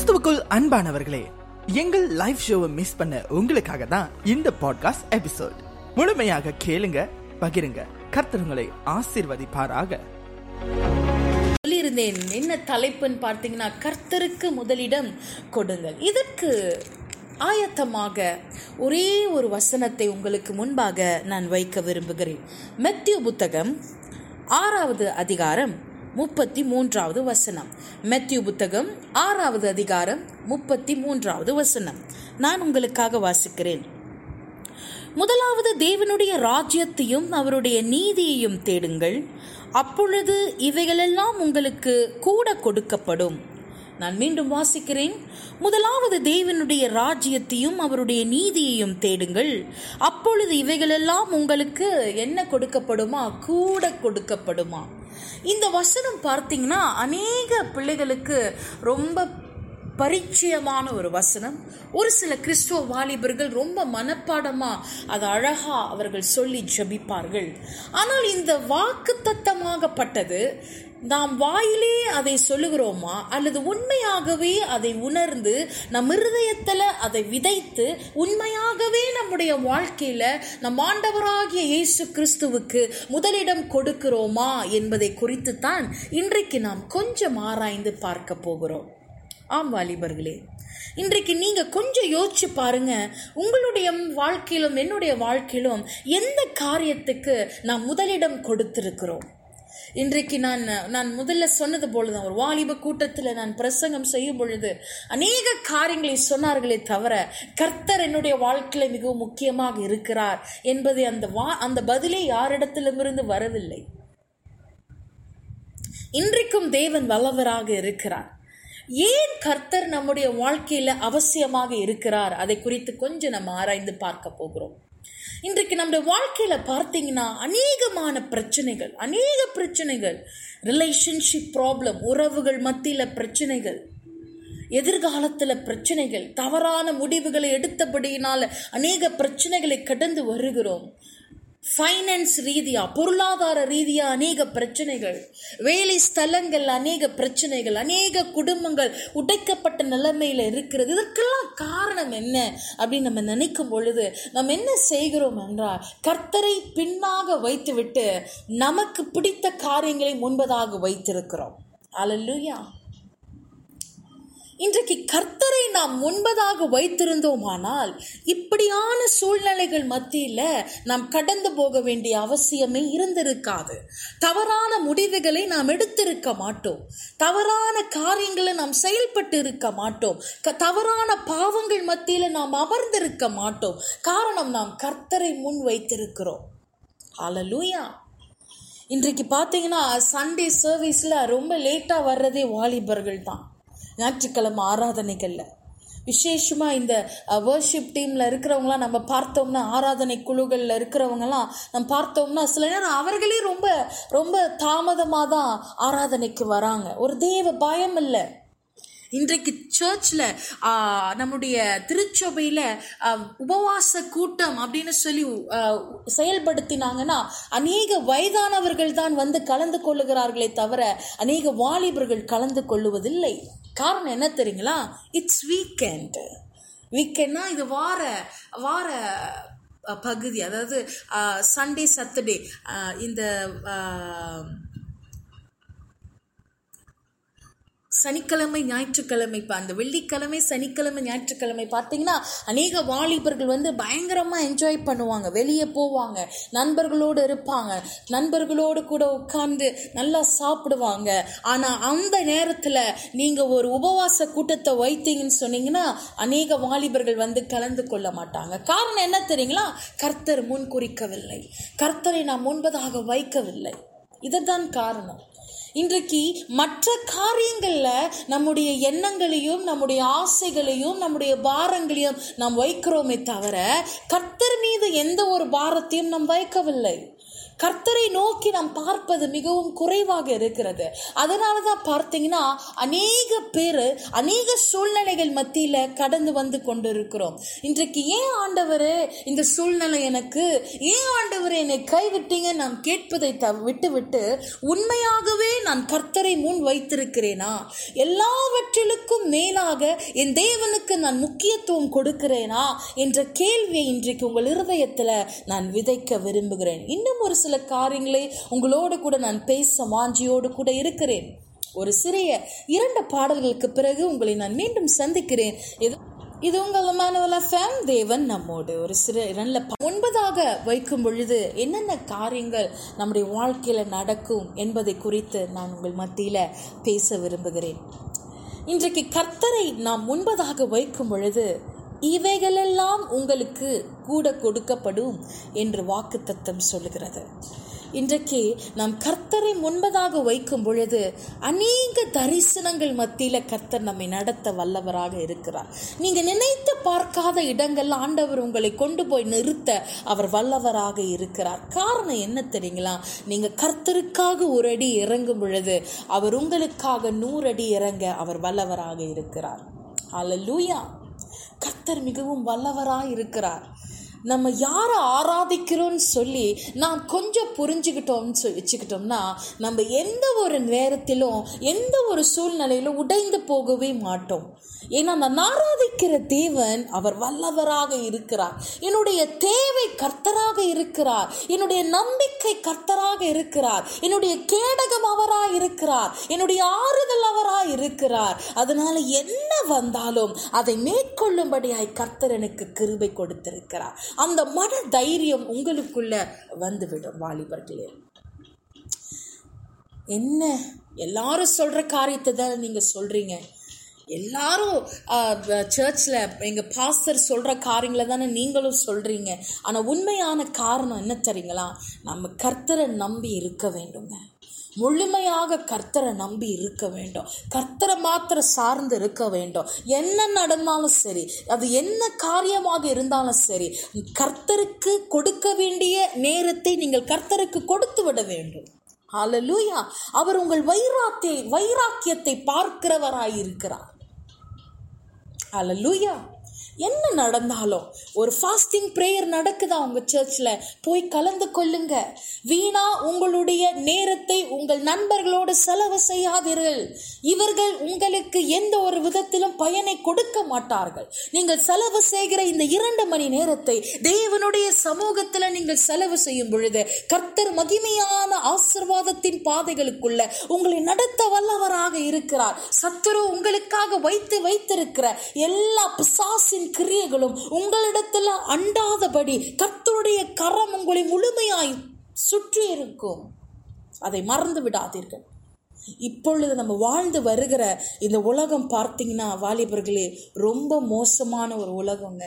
கிறிஸ்துவுக்குள் அன்பானவர்களே எங்கள் லைவ் ஷோவை மிஸ் பண்ண உங்களுக்காக தான் இந்த பாட்காஸ்ட் எபிசோட் முழுமையாக கேளுங்க பகிருங்க. கர்த்தருங்களை ஆசிர்வதிப்பாராக ஆசீர்வதிப்பாராக. சொல்லியிருந்தேன் என்ன தலைப்புன்னு பார்த்தீங்கன்னா கர்த்தருக்கு முதலிடம் கொடுங்கள். இதற்கு ஆயத்தமாக ஒரே ஒரு வசனத்தை உங்களுக்கு முன்பாக நான் வைக்க விரும்புகிறேன். மெத்திய புத்தகம் ஆறாவது அதிகாரம் முப்பத்தி மூன்றாவது வசனம். மெத்திய புத்தகம் ஆறாவது அதிகாரம் முப்பத்தி மூன்றாவது வசனம். நான் உங்களுக்காக வாசிக்கிறேன். முதலாவது தேவனுடைய ராஜ்யத்தையும் அவருடைய நீதியையும் தேடுங்கள். அப்பொழுது இவைகளெல்லாம் உங்களுக்கு கூட கொடுக்கப்படும். நான் மீண்டும் வாசிக்கிறேன். முதலாவது தேவனுடைய ராஜ்யத்தையும் அவருடைய நீதியையும் தேடுங்கள். அப்பொழுது இவைகளெல்லாம் உங்களுக்கு என்ன கொடுக்கப்படுமா? கூட கொடுக்கப்படுமா? இந்த வசனம் பார்த்தீங்கன்னா அநேக பிள்ளைகளுக்கு ரொம்ப பரிச்சயமான ஒரு வசனம். ஒரு சில கிறிஸ்துவ வாலிபர்கள் ரொம்ப மனப்பாடமா அது அழகா அவர்கள் சொல்லி ஜபிப்பார்கள். ஆனால் இந்த வாக்கு தத்தமாகப்பட்டது நாம் வாயிலே அதை சொல்லுகிறோமா அல்லது உண்மையாகவே அதை உணர்ந்து நம் இருதயத்தில் அதை விதைத்து உண்மையாகவே நம்முடைய வாழ்க்கையில நம் ஆண்டவராகிய இயேசு கிறிஸ்துவுக்கு முதலிடம் கொடுக்கிறோமா என்பதை குறித்து தான் இன்றைக்கு நாம் கொஞ்சம் ஆராய்ந்து பார்க்க போகிறோம். ஆம் வாலிபர்களே இன்றைக்கு நீங்க கொஞ்சம் யோசிச்சு பாருங்க உங்களுடைய வாழ்க்கையிலும் என்னுடைய வாழ்க்கையிலும் எந்த காரியத்துக்கு நான் முதலிடம் கொடுத்திருக்கிறோம்? இன்றைக்கு நான் நான் முதல்ல சொன்னது போலதான் ஒரு வாலிப கூட்டத்தில் நான் பிரசங்கம் செய்யும் பொழுது அநேக காரியங்களை சொன்னார்களே தவிர கர்த்தர் என்னுடைய வாழ்க்கையில மிகவும் முக்கியமாக இருக்கிறார் என்பதை அந்த வா அந்த பதிலே யாரிடத்திலுமிருந்து வரவில்லை. இன்றைக்கும் தேவன் வல்லவராக இருக்கிறார். ஏன் கர்த்தர் நம்முடைய வாழ்க்கையில அவசியமாக இருக்கிறார்? அதை குறித்து கொஞ்சம் நம்ம ஆராய்ந்து பார்க்க போகிறோம். இன்றைக்கு நம்முடைய வாழ்க்கையில பார்த்தீங்கன்னா அநேகமான பிரச்சனைகள் அநேக பிரச்சனைகள் ரிலேஷன்ஷிப் ப்ராப்ளம் உறவுகள் மத்தியில பிரச்சனைகள் எதிர்காலத்தில் பிரச்சனைகள் தவறான முடிவுகளை எடுத்தபடியினால் அநேக பிரச்சனைகளை கடந்து வருகிறோம். ஃபைனான்ஸ் ரீதியாக பொருளாதார ரீதியாக அநேக பிரச்சனைகள் வேலை ஸ்தலங்கள் அநேக பிரச்சனைகள் அநேக குடும்பங்கள் உடைக்கப்பட்ட நிலைமையில் இருக்கிறது. இதற்கெல்லாம் காரணம் என்ன அப்படின்னு நம்ம நினைக்கும் பொழுது நம்ம என்ன செய்கிறோம் என்றால் கர்த்தரை பின்னாக வைத்துவிட்டு நமக்கு பிடித்த காரியங்களை முன்பதாக வைத்திருக்கிறோம். அலல்லுயா இன்றைக்கு கர்த்தரை நாம் முன்பதாக வைத்திருந்தோமானால் இப்படியான சூழ்நிலைகள் மத்தியில் நாம் கடந்து போக வேண்டிய அவசியமே இருந்திருக்காது. தவறான முடிவுகளை நாம் எடுத்திருக்க மாட்டோம். தவறான காரியங்களை நாம் செயல்பட்டு இருக்க மாட்டோம் தவறான பாவங்கள் மத்தியில் நாம் அமர்ந்திருக்க மாட்டோம். காரணம் நாம் கர்த்தரை முன் வைத்திருக்கிறோம். அலலூயா இன்றைக்கு பார்த்தீங்கன்னா சண்டே சர்வீஸில் ரொம்ப லேட்டாக வர்றதே வாலிபர்கள் தான் ஞாயிற்றுக்கிழமை ஆராதனைகளில். விசேஷமாக இந்த வேர்ஷிப் டீமில் இருக்கிறவங்களாம் நம்ம பார்த்தோம்னா ஆராதனை குழுக்களில் இருக்கிறவங்கலாம் நம்ம பார்த்தோம்னா சில நேரம் அவர்களே ரொம்ப ரொம்ப தாமதமாக தான் ஆராதனைக்கு வராங்க. ஒரு தேவ பயம் இல்லை. இன்றைக்கு சர்ச்சில் நம்முடைய திருச்சபையில் உபவாச கூட்டம் அப்படின்னு சொல்லி செயல்படுத்தினாங்கன்னா அநேக வயதானவர்கள் தான் வந்து கலந்து கொள்ளுகிறார்களே தவிர அநேக வாலிபர்கள் கலந்து கொள்ளுவதில்லை. காரணம் என்ன தெரியுங்களா? இட்ஸ் வீக்கெண்ட் வீக்கெண்ட்னா இது வார வார பகுதி அதாவது சண்டே சாட்டர்டே இந்த சனிக்கிழமை ஞாயிற்றுக்கிழமை இப்போ அந்த வெள்ளிக்கிழமை சனிக்கிழமை ஞாயிற்றுக்கிழமை பார்த்தீங்கன்னா அநேக வாலிபர்கள் வந்து பயங்கரமாக என்ஜாய் பண்ணுவாங்க. வெளியே போவாங்க. நண்பர்களோடு இருப்பாங்க. நண்பர்களோடு கூட உட்கார்ந்து நல்லா சாப்பிடுவாங்க. ஆனால் அந்த நேரத்தில் நீங்கள் ஒரு உபவாச கூட்டத்தை வைத்தீங்கன்னு சொன்னீங்கன்னா அநேக வாலிபர்கள் வந்து கலந்து கொள்ள மாட்டாங்க. காரணம் என்ன தெரியுங்களா? கர்த்தர் முன் குறிக்கவில்லை. கர்த்தரை நாம் முன்பதாக வைக்கவில்லை. இதுதான் காரணம். இன்றைக்கு மற்ற காரியங்களில் நம்முடைய எண்ணங்களையும் நம்முடைய ஆசைகளையும் நம்முடைய பாரங்களையும் நாம் வைக்கிறோமே தவிர கர்த்தர் மீது எந்த ஒரு பாரத்தையும் நாம் வைக்கவில்லை. கர்த்தரை நோக்கி நாம் பார்ப்பது மிகவும் குறைவாக இருக்கிறது. அதனால தான் பார்த்தீங்கன்னா அநேக பேர் அநேக சூழ்நிலைகள் மத்தியில் கடந்து வந்து கொண்டிருக்கிறோம். இன்றைக்கு ஏன் ஆண்டவர் இந்த சூழ்நிலை எனக்கு? ஏன் ஆண்டவர் என்னை கைவிட்டீங்க? நாம் கேட்பதை த விட்டு விட்டு உண்மையாகவே நான் கர்த்தரை முன் வைத்திருக்கிறேனா? எல்லாவற்றிலுக்கும் மேலாக என் தேவனுக்கு நான் முக்கியத்துவம் கொடுக்கிறேனா? என்ற கேள்வியை இன்றைக்கு உங்கள் இருதயத்தில் நான் விதைக்க விரும்புகிறேன். இன்னும் ஒரு சில சில காரியங்களை உங்களோடு கூட நான் பேச வாஞ்சியோடு கூட இருக்கிறேன். ஒரு சிறிய இரண்டு பாடல்களுக்கு பிறகு உங்களை நான் மீண்டும் சந்திக்கிறேன். இது இது உங்கள் மாணவல ஃபேம் தேவன் நம்மோடு. ஒரு சிறு நல்ல ஒன்பதாக வைக்கும் பொழுது என்னென்ன காரியங்கள் நம்முடைய வாழ்க்கையில் நடக்கும் என்பதை குறித்து நான் உங்கள் மத்தியில் பேச விரும்புகிறேன். இன்றைக்கு கர்த்தரை நாம் முன்பதாக வைக்கும் பொழுது இவைகளெல்லாம் உங்களுக்கு கூட கொடுக்கப்படும் என்று வாக்குத்தத்தம் சொல்லுகிறது. இன்றைக்கு நாம் கர்த்தரை முன்பதாக வைக்கும் பொழுது அநேக தரிசனங்கள் மத்தியில கர்த்தர் நம்மை நடத்த வல்லவராக இருக்கிறார். நீங்க நினைத்து பார்க்காத இடங்கள் ஆண்டவர் உங்களை கொண்டு போய் நிறுத்த அவர் வல்லவராக இருக்கிறார். காரணம் என்ன தெரியுங்களா? நீங்க கர்த்தருக்காக ஒரு அடி இறங்கும் பொழுது அவர் உங்களுக்காக நூறு அடி இறங்க அவர் வல்லவராக இருக்கிறார். அல்லூயா கர்த்தர் மிகவும் வல்லவராக இருக்கிறார் நம்ம யாரை ஆராதிக்கிறோம்னு சொல்லி நாம் கொஞ்சம் புரிஞ்சுக்கிட்டோம்னு சொல்லி வச்சுக்கிட்டோம்னா நம்ம எந்த ஒரு நேரத்திலும் எந்த ஒரு சூழ்நிலையிலும் உடைந்து போகவே மாட்டோம். ஏன்னா நான் ஆராதிக்கிற தேவன் அவர் வல்லவராக இருக்கிறார். என்னுடைய தேவை கர்த்தராக இருக்கிறார். என்னுடைய நம்பிக்கை கர்த்தராக இருக்கிறார். என்னுடைய கேடகம் அவராக இருக்கிறார். என்னுடைய ஆறுதல் அவராக இருக்கிறார். அதனால என்ன வந்தாலும் அதை மேற்கொள்ளும்படியாய் கர்த்தர் எனக்கு கிருபை கொடுத்திருக்கிறார். அந்த மன தைரியம் உங்களுக்குள்ள வந்துவிடும் வாலிபர்களே. என்ன? எல்லாரும் சொல்ற காரியத்தை தான் நீங்க சொல்றீங்க. எல்லாரும் சர்ச்சில் எங்கள் பாஸ்டர் சொல்கிற காரியங்களை தானே நீங்களும் சொல்கிறீங்க ஆனால் உண்மையான காரணம் என்ன தெரியுங்களா? நம்ம கர்த்தரை நம்பி இருக்க வேண்டுங்க. முழுமையாக கர்த்தரை நம்பி இருக்க வேண்டும். கர்த்தரை மாத்திரம் சார்ந்து இருக்க வேண்டும். என்ன நடந்தாலும் சரி அது என்ன காரியமாக இருந்தாலும் சரி கர்த்தருக்கு கொடுக்க வேண்டிய நேரத்தை நீங்கள் கர்த்தருக்கு கொடுத்து விட வேண்டும். ஹலலூயா அவர் உங்கள் வைராக்கிய வைராக்கியத்தை பார்க்கிறவராயிருக்கிறார். ஹலலூயா என்ன நடந்தாலும்? ஒரு ஃபாஸ்டிங் ப்ரேயர் நடக்குதா உங்க சர்ச்சில் போய் கலந்து கொள்ளுங்க. வீணா உங்களுடைய நேரத்தை உங்கள் நண்பர்களோடு செலவு செய்யாதீர்கள். இவர்கள் உங்களுக்கு எந்த ஒரு விதத்திலும் பயனை கொடுக்க மாட்டார்கள். நீங்கள் செலவு செய்கிற இந்த இரண்டு மணி நேரத்தை தேவனுடைய சமூகத்தில் நீங்கள் செலவு செய்யும் பொழுது கர்த்தர் மகிமையான ஆசிர்வாதத்தின் பாதைகளுக்குள்ள உங்களை நடத்த வல்லவராக இருக்கிறார். சத்துரு உங்களுக்காக வைத்து வைத்திருக்கிற எல்லா பிசாசின் கிரியைகளும் உங்களிடத்துல அண்டாதபடி கர்த்தருடைய கரம் உங்களை முழுமையாய் சுற்றி இருக்கும். அதை மறந்து விடாதீர்கள். இப்பொழுது நம்ம வாழ்ந்து வருகிற இந்த உலகம் பார்த்தீங்கன்னா வாலிபர்களே ரொம்ப மோசமான ஒரு உலகங்க.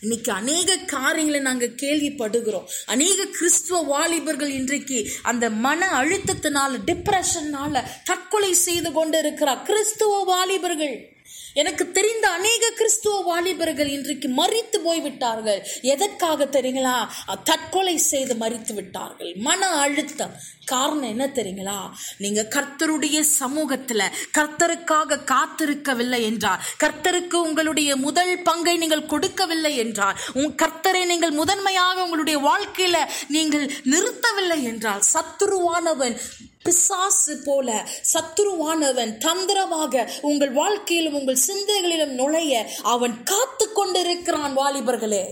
இன்னைக்கு அநேக காரியங்களை நாங்கள் கேள்விப்படுகிறோம். அநேக கிறிஸ்துவ வாலிபர்கள் இன்றைக்கு அந்த மன அழுத்தத்தினால டிப்ரெஷன்னால தற்கொலை செய்து கொண்டு இருக்கிறார் கிறிஸ்துவ வாலிபர்கள். எனக்கு தெரிந்த அநேக கிறிஸ்துவ வாலிபர்கள் இன்றைக்கு மறித்து போய்விட்டார்கள். எதற்காக தெரியுங்களா? தற்கொலை செய்து மறித்து விட்டார்கள். மன அழுத்தம். காரணம் என்ன தெரியுங்களா? நீங்க கர்த்தருடைய சமூகத்துல கர்த்தருக்காக காத்திருக்கவில்லை என்றார் கர்த்தருக்கு உங்களுடைய முதல் பங்கை நீங்கள் கொடுக்கவில்லை என்றார் உன் கர்த்தரை நீங்கள் முதன்மையாக உங்களுடைய வாழ்க்கையில நீங்கள் நிறுத்தவில்லை என்றால் சத்துருவானவன் பிசாசு போல சத்துருவானவன் தந்திரமாக உங்கள் வாழ்க்கையிலும் உங்கள் சிந்தைகளிலும் நுழைய அவன் காத்து கொண்டிருக்கிறான் வாலிபர்களே.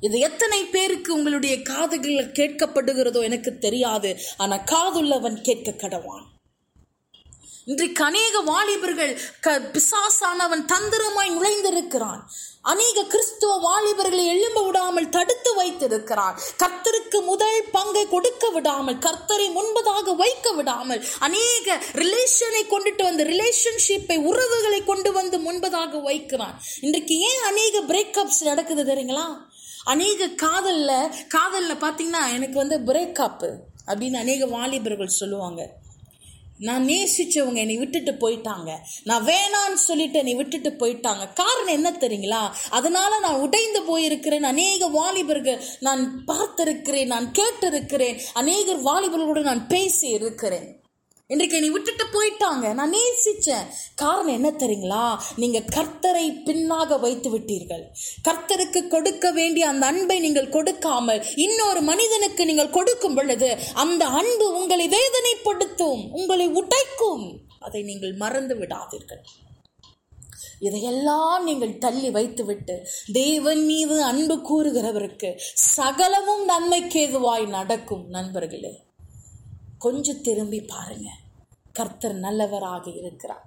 இது எத்தனை பேருக்கு உங்களுடைய காதுகளில் கேட்கப்படுகிறதோ எனக்கு தெரியாது. ஆனா காதுள்ளவன் கேட்க கடவான் இன்றைக்கு அநேக வாலிபர்கள் க பிசாசானவன் தந்திரமாய் நுழைந்திருக்கிறான். அநேக கிறிஸ்துவ வாலிபர்களை எழும்ப விடாமல் தடுத்து வைத்திருக்கிறார். கர்த்தருக்கு முதல் பங்கை கொடுக்க விடாமல் கர்த்தரை முன்பதாக வைக்க விடாமல் அநேக ரிலேஷனை கொண்டுட்டு வந்து ரிலேஷன்ஷிப்பை உறவுகளை கொண்டு வந்து முன்பதாக வைக்கிறான் இன்றைக்கு ஏன் அநேக பிரேக்கப்ஸ் நடக்குது தெரியுங்களா? அநேக காதல்ல காதல்ல பாத்தீங்கன்னா எனக்கு வந்து பிரேக்கப் அப்படின்னு அநேக வாலிபர்கள் சொல்லுவாங்க. நான் நேசிச்சவங்க என்னை விட்டுட்டு போயிட்டாங்க. நான் வேணான்னு சொல்லிட்டு என்னை விட்டுட்டு போயிட்டாங்க. காரணம் என்ன தெரியுங்களா? அதனால நான் உடைந்து போயிருக்கிறேன். அநேக வாலிபர்கள் நான் பார்த்திருக்கிறேன் நான் கேட்டிருக்கிறேன். அநேகர் வாலிபர்களோடு நான் பேசி இருக்கிறேன் இன்றைக்கு நீ விட்டுட்டு போயிட்டாங்க. நான் நேசிச்சேன். காரணம் என்ன தெரியுங்களா? நீங்க கர்த்தரை பின்னாக வைத்து விட்டீர்கள். கர்த்தருக்கு கொடுக்க வேண்டிய அந்த அன்பை நீங்கள் கொடுக்காமல் இன்னொரு மனிதனுக்கு நீங்கள் கொடுக்கும் பொழுது அந்த அன்பு உங்களை வேதனைப்படுத்தும் உங்களை உடைக்கும். அதை நீங்கள் மறந்து விடாதீர்கள். இதையெல்லாம் நீங்கள் தள்ளி வைத்துவிட்டு தேவன் மீது அன்பு கூறுகிறவருக்கு சகலமும் நன்மைக்கு எதுவாய் நடக்கும் நண்பர்களே. கொஞ்சம் திரும்பி பாருங்கள் கர்த்தர் நல்லவராக இருக்கிறார்.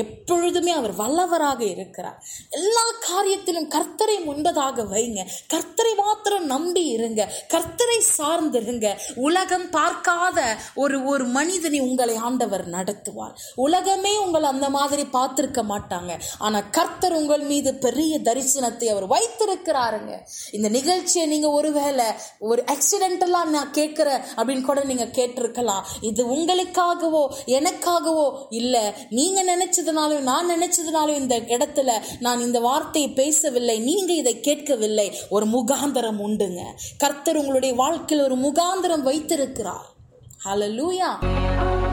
எப்பொழுதுமே அவர் வல்லவராக இருக்கிறார். எல்லா காரியத்திலும் கர்த்தரை முன்பதாக வைங்க. கர்த்தரை மாத்திரம் நம்பி இருங்க. கர்த்தரை சார்ந்திருங்க. உலகம் பார்க்காத ஒரு ஒரு மனிதனை உங்களை ஆண்டவர் நடத்துவார். உலகமே உங்களை அந்த மாதிரி பார்த்துருக்க மாட்டாங்க. ஆனால் கர்த்தர் உங்கள் மீது பெரிய தரிசனத்தை அவர் வைத்திருக்கிறாருங்க. இந்த நிகழ்ச்சியை நீங்கள் ஒருவேளை ஒரு ஆக்சிடென்டெல்லாம் நான் கேட்குறேன் அப்படின்னு கூட நீங்கள் கேட்டிருக்கலாம். இது உங்களுக்காகவோ எனக்காகவோ இல்ல. நீங்க நினைச்சதுனாலும் நான் நினைச்சதுனாலும் இந்த இடத்துல நான் இந்த வார்த்தையை பேசவில்லை. நீங்கள் இதை கேட்கவில்லை. ஒரு முகாந்தரம் உண்டுங்க. கர்த்தர் உங்களுடைய வாழ்க்கையில் ஒரு முகாந்திரம் வைத்திருக்கிறார். லூயா